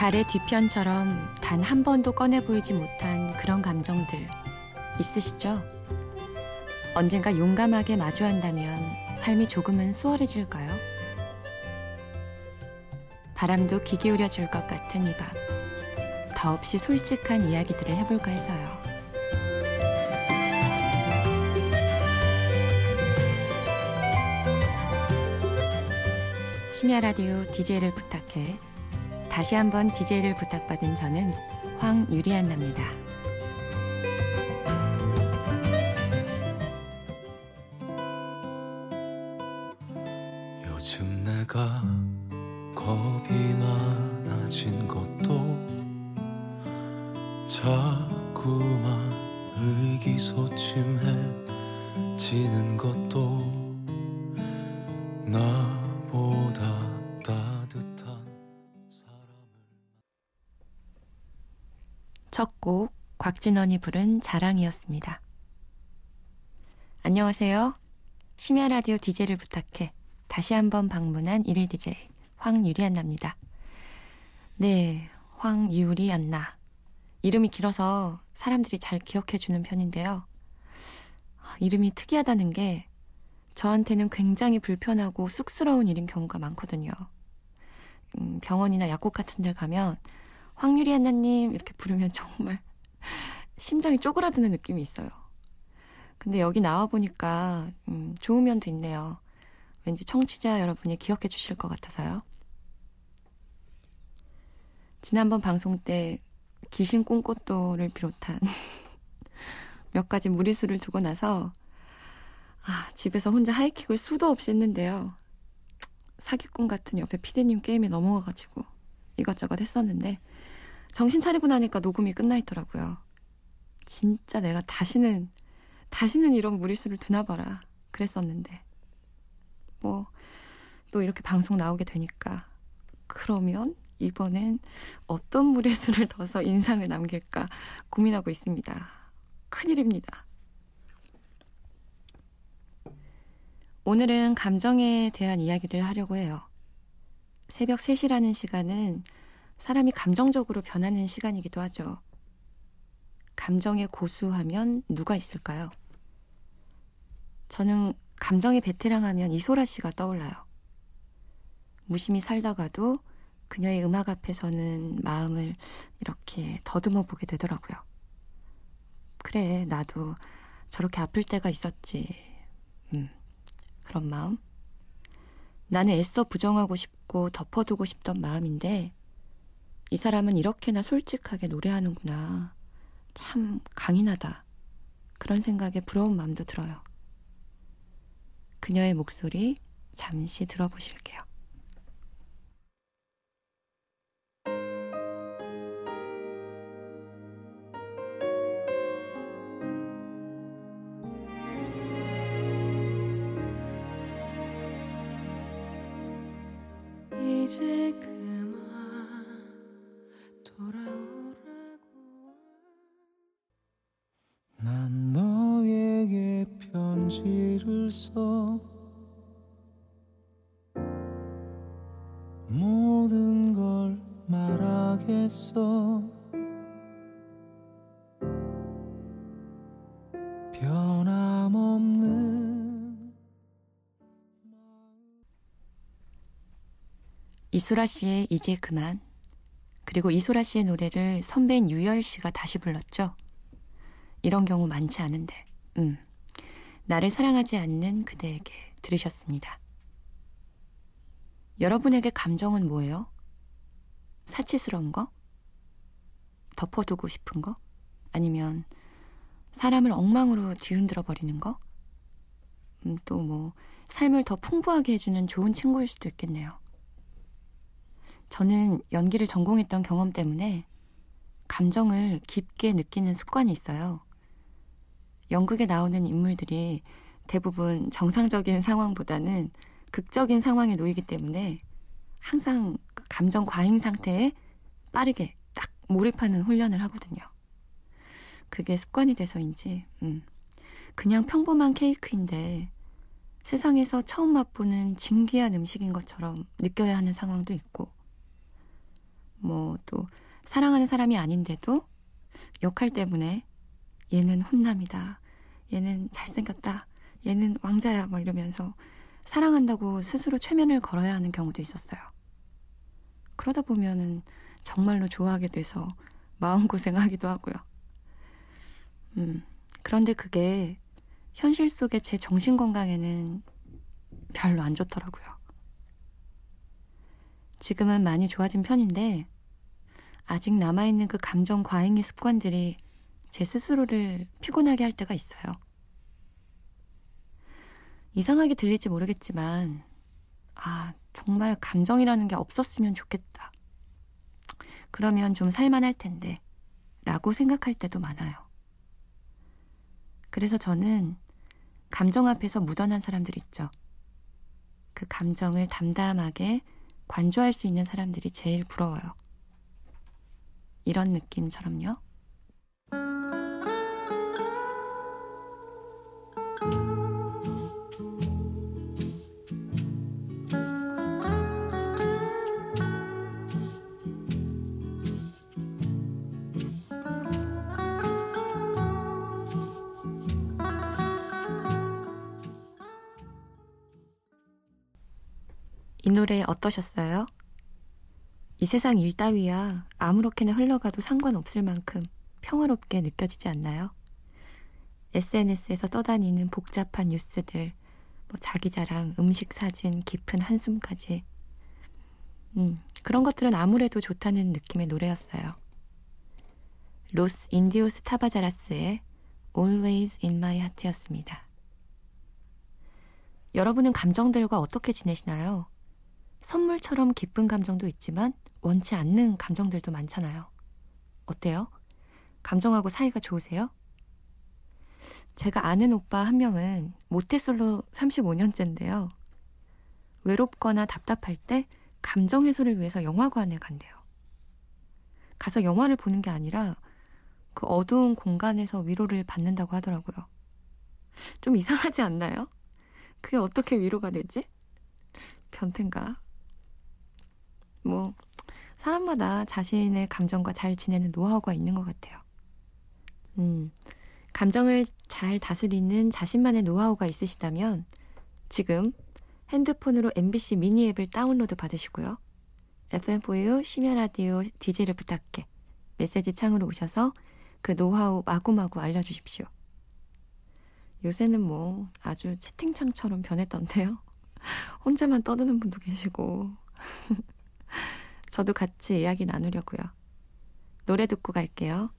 달의 뒤편처럼 단 한 번도 꺼내 보이지 못한 그런 감정들 있으시죠? 언젠가 용감하게 마주한다면 삶이 조금은 수월해질까요? 바람도 귀 기울여 줄것 같은 이 밤. 더없이 솔직한 이야기들을 해볼까 해서요. 심야 라디오 DJ를 부탁해. 다시 한번 DJ를 부탁받은 저는 황유리안나입니다. 첫 곡 곽진원이 부른 자랑이었습니다. 안녕하세요. 심야 라디오 DJ를 부탁해 다시 한번 방문한 일일 DJ 황유리 안나입니다. 네, 황유리 안나. 이름이 길어서 사람들이 잘 기억해 주는 편인데요. 이름이 특이하다는 게 저한테는 굉장히 불편하고 쑥스러운 일인 경우가 많거든요. 음, 병원이나 약국 같은 데 가면 황유리 안나님 이렇게 부르면 정말 심장이 쪼그라드는 느낌이 있어요. 근데 여기 나와 보니까 음, 좋은 면도 있네요. 왠지 청취자 여러분이 기억해 주실 것 같아서요. 지난번 방송 때 귀신 꿈꽃도를 비롯한 몇 가지 무리수를 두고 나서 아, 집에서 혼자 하이킥을 수도 없이 했는데요. 사기꾼 같은 옆에 피디님 게임에 넘어가가지고 이것저것 했었는데 정신 차리고 나니까 녹음이 끝나 있더라고요. 진짜 내가 다시는 다시는 이런 무리수를 두나 봐라 그랬었는데 뭐 또 이렇게 방송 나오게 되니까 그러면 이번엔 어떤 무리수를 둬서 인상을 남길까 고민하고 있습니다. 큰일입니다. 오늘은 감정에 대한 이야기를 하려고 해요. 새벽 3시라는 시간은 사람이 감정적으로 변하는 시간이기도 하죠. 감정에 고수하면 누가 있을까요? 저는 감정의 베테랑 하면 이소라 씨가 떠올라요. 무심히 살다가도 그녀의 음악 앞에서는 마음을 이렇게 더듬어 보게 되더라고요. 그래, 나도 저렇게 아플 때가 있었지. 음, 그런 마음. 나는 애써 부정하고 싶고 덮어두고 싶던 마음인데, 이 사람은 이렇게나 솔직하게 노래하는구나. 참 강인하다. 그런 생각에 부러운 마음도 들어요. 그녀의 목소리 잠시 들어보실게요. 써 모든 걸 말하겠어 이소라 씨의 이제 그만 그리고 이소라 씨의 노래를 선배인 유열 씨가 다시 불렀죠. 이런 경우 많지 않은데, 음, 나를 사랑하지 않는 그대에게 들으셨습니다. 여러분에게 감정은 뭐예요? 사치스러운 거? 덮어두고 싶은 거? 아니면 사람을 엉망으로 뒤흔들어 버리는 거? 음, 또 뭐, 삶을 더 풍부하게 해주는 좋은 친구일 수도 있겠네요. 저는 연기를 전공했던 경험 때문에 감정을 깊게 느끼는 습관이 있어요. 연극에 나오는 인물들이 대부분 정상적인 상황보다는 극적인 상황에 놓이기 때문에 항상 그 감정 과잉 상태에 빠르게 딱 몰입하는 훈련을 하거든요. 그게 습관이 돼서인지, 음, 그냥 평범한 케이크인데 세상에서 처음 맛보는 진귀한 음식인 것처럼 느껴야 하는 상황도 있고, 뭐 또 사랑하는 사람이 아닌데도 역할 때문에 얘는 훈남이다. 얘는 잘생겼다. 얘는 왕자야. 막 이러면서 사랑한다고 스스로 최면을 걸어야 하는 경우도 있었어요. 그러다 보면은 정말로 좋아하게 돼서 마음고생하기도 하고요. 음, 그런데 그게 현실 속의 제 정신 건강에는 별로 안 좋더라고요. 지금은 많이 좋아진 편인데, 아직 남아있는 그 감정 과잉의 습관들이 제 스스로를 피곤하게 할 때가 있어요. 이상하게 들릴지 모르겠지만, 아, 정말 감정이라는 게 없었으면 좋겠다. 그러면 좀 살만할 텐데, 라고 생각할 때도 많아요. 그래서 저는 감정 앞에서 묻어난 사람들 있죠. 그 감정을 담담하게 관조할 수 있는 사람들이 제일 부러워요. 이런 느낌처럼요. 노래 어떠셨어요? 이 세상 일 따위야 아무렇게나 흘러가도 상관없을 만큼 평화롭게 느껴지지 않나요? SNS에서 떠다니는 복잡한 뉴스들, 뭐 자기 자랑, 음식 사진, 깊은 한숨까지. 음, 그런 것들은 아무래도 좋다는 느낌의 노래였어요. 로스 인디오스 타바하라스의 Always in My Heart였습니다. 여러분은 감정들과 어떻게 지내시나요? 선물처럼 기쁜 감정도 있지만 원치 않는 감정들도 많잖아요. 어때요? 감정하고 사이가 좋으세요? 제가 아는 오빠 한 명은 모태솔로 35년째인데요. 외롭거나 답답할 때 감정 해소를 위해서 영화관에 간대요. 가서 영화를 보는 게 아니라 그 어두운 공간에서 위로를 받는다고 하더라고요. 좀 이상하지 않나요? 그게 어떻게 위로가 되지? 변태인가? 뭐 사람마다 자신의 감정과 잘 지내는 노하우가 있는 것 같아요. 음, 감정을 잘 다스리는 자신만의 노하우가 있으시다면 지금 핸드폰으로 MBC 미니 앱을 다운로드 받으시고요. FM4U 심야 라디오 DJ를 부탁해 메시지 창으로 오셔서 그 노하우 마구마구 알려주십시오. 요새는 뭐 아주 채팅창처럼 변했던데요. 혼자만 떠드는 분도 계시고. 저도 같이 이야기 나누려고요. 노래 듣고 갈게요.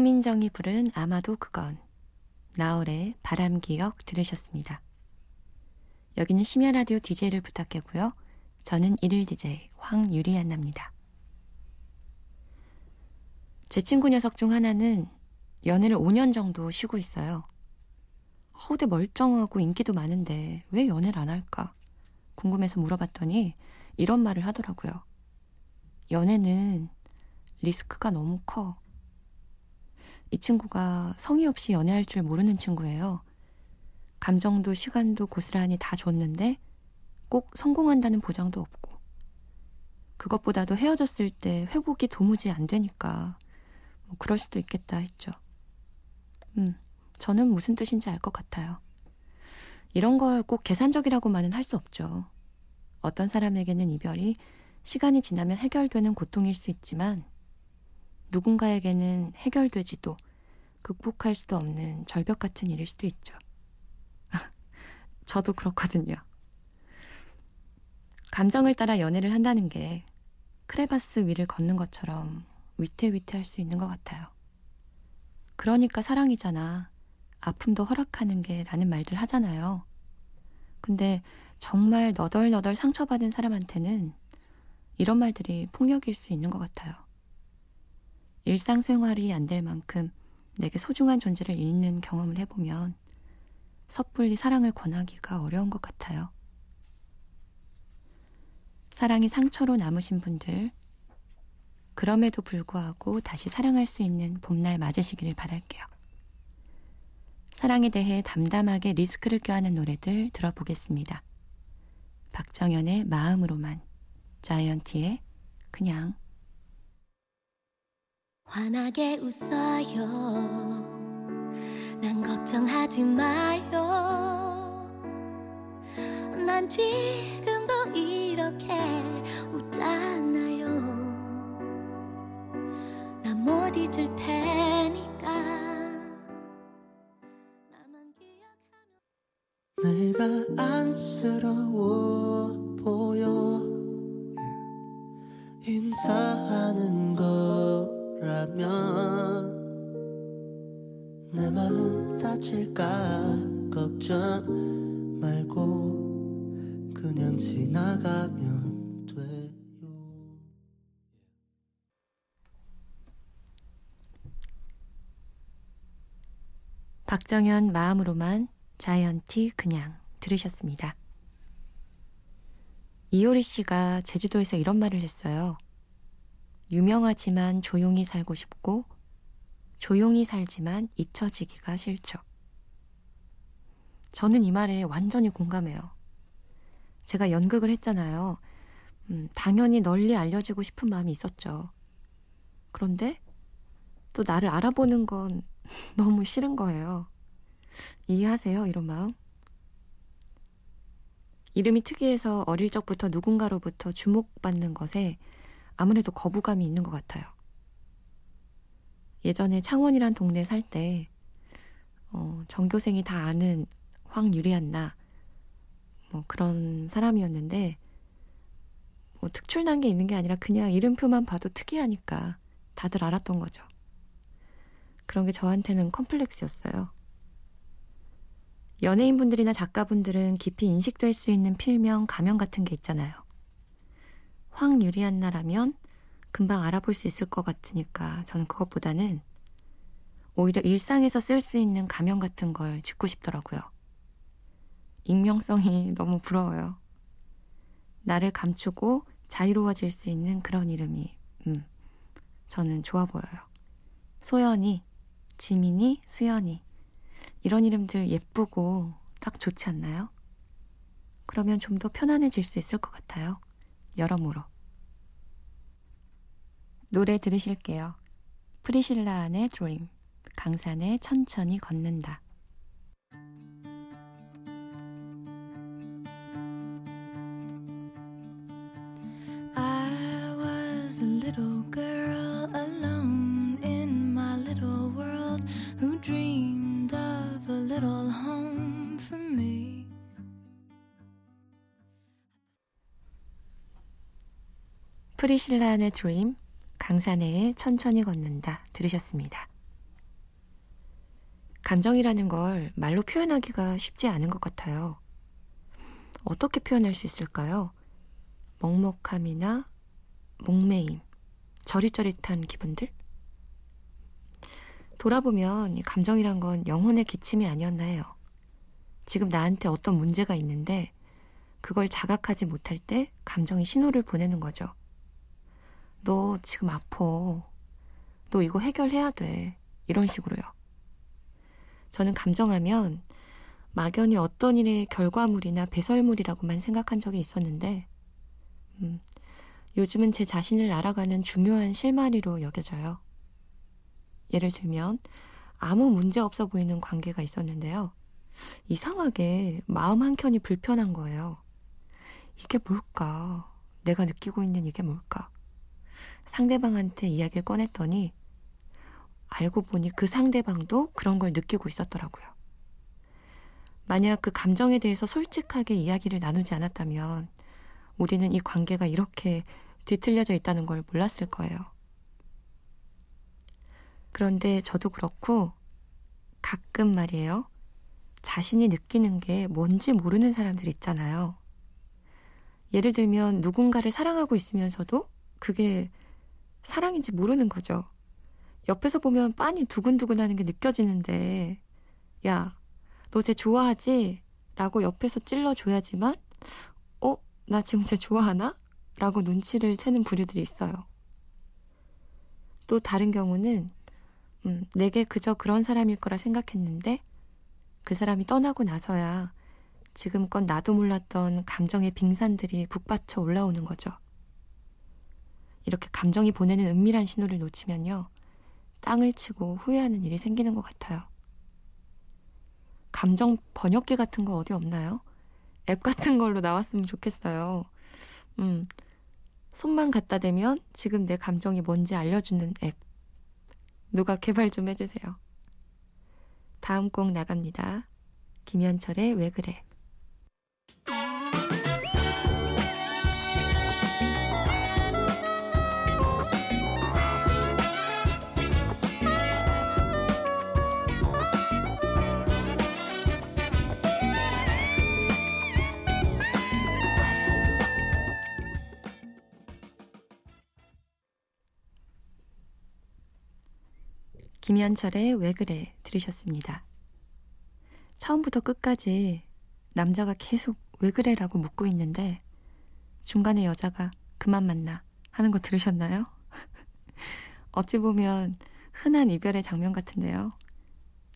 홍민정이 부른 아마도 그건 나월의 바람기억 들으셨습니다. 여기는 심야 라디오 DJ를 부탁했고요. 저는 일일 DJ 황유리안나입니다. 제 친구 녀석 중 하나는 연애를 5년 정도 쉬고 있어요. 허우대 멀쩡하고 인기도 많은데 왜 연애를 안 할까? 궁금해서 물어봤더니 이런 말을 하더라고요. 연애는 리스크가 너무 커. 이 친구가 성의 없이 연애할 줄 모르는 친구예요. 감정도 시간도 고스란히 다 줬는데 꼭 성공한다는 보장도 없고. 그것보다도 헤어졌을 때 회복이 도무지 안 되니까 뭐 그럴 수도 있겠다 했죠. 음, 저는 무슨 뜻인지 알 것 같아요. 이런 걸 꼭 계산적이라고만은 할 수 없죠. 어떤 사람에게는 이별이 시간이 지나면 해결되는 고통일 수 있지만 누군가에게는 해결되지도 극복할 수도 없는 절벽 같은 일일 수도 있죠. 저도 그렇거든요. 감정을 따라 연애를 한다는 게 크레바스 위를 걷는 것처럼 위태위태할 수 있는 것 같아요. 그러니까 사랑이잖아. 아픔도 허락하는 게 라는 말들 하잖아요. 근데 정말 너덜너덜 상처받은 사람한테는 이런 말들이 폭력일 수 있는 것 같아요. 일상생활이 안 될 만큼 내게 소중한 존재를 잃는 경험을 해보면 섣불리 사랑을 권하기가 어려운 것 같아요. 사랑이 상처로 남으신 분들, 그럼에도 불구하고 다시 사랑할 수 있는 봄날 맞으시기를 바랄게요. 사랑에 대해 담담하게 리스크를 껴안는 노래들 들어보겠습니다. 박정현의 마음으로만, 자이언티의 그냥. 환하게 웃어요. 난 걱정하지 마요. 난 지금도 이렇게 웃잖아요. 난 못 잊을 테니까. 나만 기억하면. 내가 안쓰러워 보여 인사하는 거라면 내 마음 다칠까 걱정 말고 그냥 지나가면 돼요 박정현 마음으로만, 자이언티 그냥 들으셨습니다. 이효리 씨가 제주도에서 이런 말을 했어요. 유명하지만 조용히 살고 싶고, 조용히 살지만 잊혀지기가 싫죠. 저는 이 말에 완전히 공감해요. 제가 연극을 했잖아요. 음, 당연히 널리 알려지고 싶은 마음이 있었죠. 그런데 또 나를 알아보는 건 너무 싫은 거예요. 이해하세요? 이런 마음? 이름이 특이해서 어릴 적부터 누군가로부터 주목받는 것에 아무래도 거부감이 있는 것 같아요. 예전에 창원이란 동네 살 때, 어, 전교생이 다 아는 황유리안나, 뭐 그런 사람이었는데, 뭐 특출난 게 있는 게 아니라 그냥 이름표만 봐도 특이하니까 다들 알았던 거죠. 그런 게 저한테는 컴플렉스였어요. 연예인분들이나 작가분들은 깊이 인식될 수 있는 필명, 가명 같은 게 있잖아요. 황유리안나라면 금방 알아볼 수 있을 것 같으니까 저는 그것보다는 오히려 일상에서 쓸 수 있는 가명 같은 걸 짓고 싶더라고요. 익명성이 너무 부러워요. 나를 감추고 자유로워질 수 있는 그런 이름이, 음, 저는 좋아 보여요. 소연이, 지민이, 수연이. 이런 이름들 예쁘고 딱 좋지 않나요? 그러면 좀 더 편안해질 수 있을 것 같아요. 여러모로. 노래 들으실게요. 프리실라 안의 드림, 강산에 천천히 걷는다. I was a little girl alone in my little world who dreamed of a little home for me. 프리실라 안의 드림, 강산에 천천히 걷는다 들으셨습니다. 감정이라는 걸 말로 표현하기가 쉽지 않은 것 같아요. 어떻게 표현할 수 있을까요? 먹먹함이나 목매임, 저릿저릿한 기분들? 돌아보면 이 감정이란 건 영혼의 기침이 아니었나 해요. 지금 나한테 어떤 문제가 있는데 그걸 자각하지 못할 때 감정이 신호를 보내는 거죠. 너 지금 아파. 너 이거 해결해야 돼. 이런 식으로요. 저는 감정하면 막연히 어떤 일의 결과물이나 배설물이라고만 생각한 적이 있었는데, 음, 요즘은 제 자신을 알아가는 중요한 실마리로 여겨져요. 예를 들면, 아무 문제 없어 보이는 관계가 있었는데요. 이상하게 마음 한켠이 불편한 거예요. 이게 뭘까? 내가 느끼고 있는 이게 뭘까? 상대방한테 이야기를 꺼냈더니 알고 보니 그 상대방도 그런 걸 느끼고 있었더라고요. 만약 그 감정에 대해서 솔직하게 이야기를 나누지 않았다면 우리는 이 관계가 이렇게 뒤틀려져 있다는 걸 몰랐을 거예요. 그런데 저도 그렇고 가끔 말이에요. 자신이 느끼는 게 뭔지 모르는 사람들 있잖아요. 예를 들면 누군가를 사랑하고 있으면서도 그게 사랑인지 모르는 거죠. 옆에서 보면 빤히 두근두근 하는 게 느껴지는데, 야, 너 쟤 좋아하지? 라고 옆에서 찔러줘야지만, 어? 나 지금 쟤 좋아하나? 라고 눈치를 채는 부류들이 있어요. 또 다른 경우는, 음, 내게 그저 그런 사람일 거라 생각했는데, 그 사람이 떠나고 나서야 지금껏 나도 몰랐던 감정의 빙산들이 북받쳐 올라오는 거죠. 이렇게 감정이 보내는 은밀한 신호를 놓치면요. 땅을 치고 후회하는 일이 생기는 것 같아요. 감정 번역기 같은 거 어디 없나요? 앱 같은 걸로 나왔으면 좋겠어요. 음, 손만 갖다 대면 지금 내 감정이 뭔지 알려주는 앱. 누가 개발 좀 해주세요. 다음 곡 나갑니다. 김현철의 왜 그래. 김현철의 왜 그래 들으셨습니다. 처음부터 끝까지 남자가 계속 왜 그래라고 묻고 있는데 중간에 여자가 그만 만나 하는 거 들으셨나요? 어찌 보면 흔한 이별의 장면 같은데요.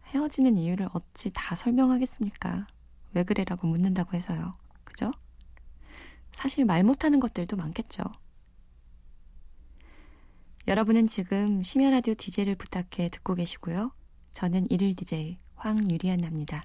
헤어지는 이유를 어찌 다 설명하겠습니까? 왜 그래라고 묻는다고 해서요. 그죠? 사실 말 못하는 것들도 많겠죠. 여러분은 지금 심야 라디오 DJ를 부탁해 듣고 계시고요. 저는 일일 DJ 황유리안납니다.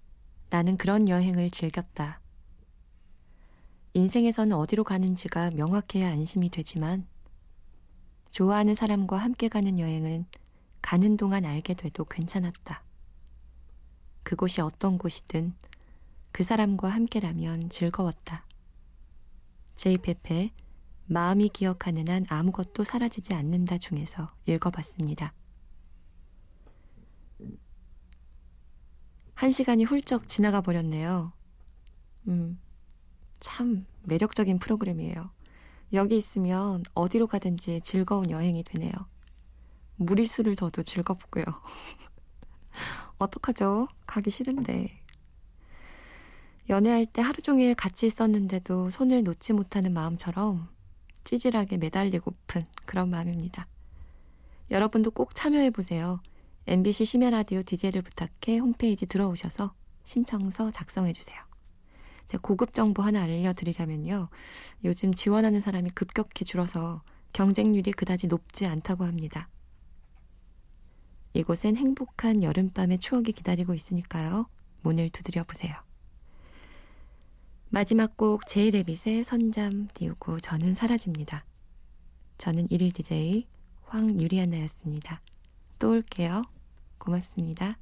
나는 그런 여행을 즐겼다. 인생에서는 어디로 가는지가 명확해야 안심이 되지만 좋아하는 사람과 함께 가는 여행은 가는 동안 알게 돼도 괜찮았다. 그곳이 어떤 곳이든 그 사람과 함께라면 즐거웠다. 제이페페 마음이 기억하는 한 아무것도 사라지지 않는다 중에서 읽어봤습니다. 한 시간이 훌쩍 지나가 버렸네요. 음, 참 매력적인 프로그램이에요. 여기 있으면 어디로 가든지 즐거운 여행이 되네요. 무리수를 둬도 즐겁고요. 어떡하죠? 가기 싫은데. 연애할 때 하루 종일 같이 있었는데도 손을 놓지 못하는 마음처럼 찌질하게 매달리고픈 그런 마음입니다. 여러분도 꼭 참여해보세요. MBC 심야 라디오 DJ를 부탁해 홈페이지 들어오셔서 신청서 작성해 주세요. 제가 고급 정보 하나 알려드리자면요. 요즘 지원하는 사람이 급격히 줄어서 경쟁률이 그다지 높지 않다고 합니다. 이곳엔 행복한 여름밤의 추억이 기다리고 있으니까요. 문을 두드려 보세요. 마지막 곡 제이레빗의 선잠 띄우고 저는 사라집니다. 저는 일일 DJ 황유리안나였습니다. 또 올게요. 고맙습니다.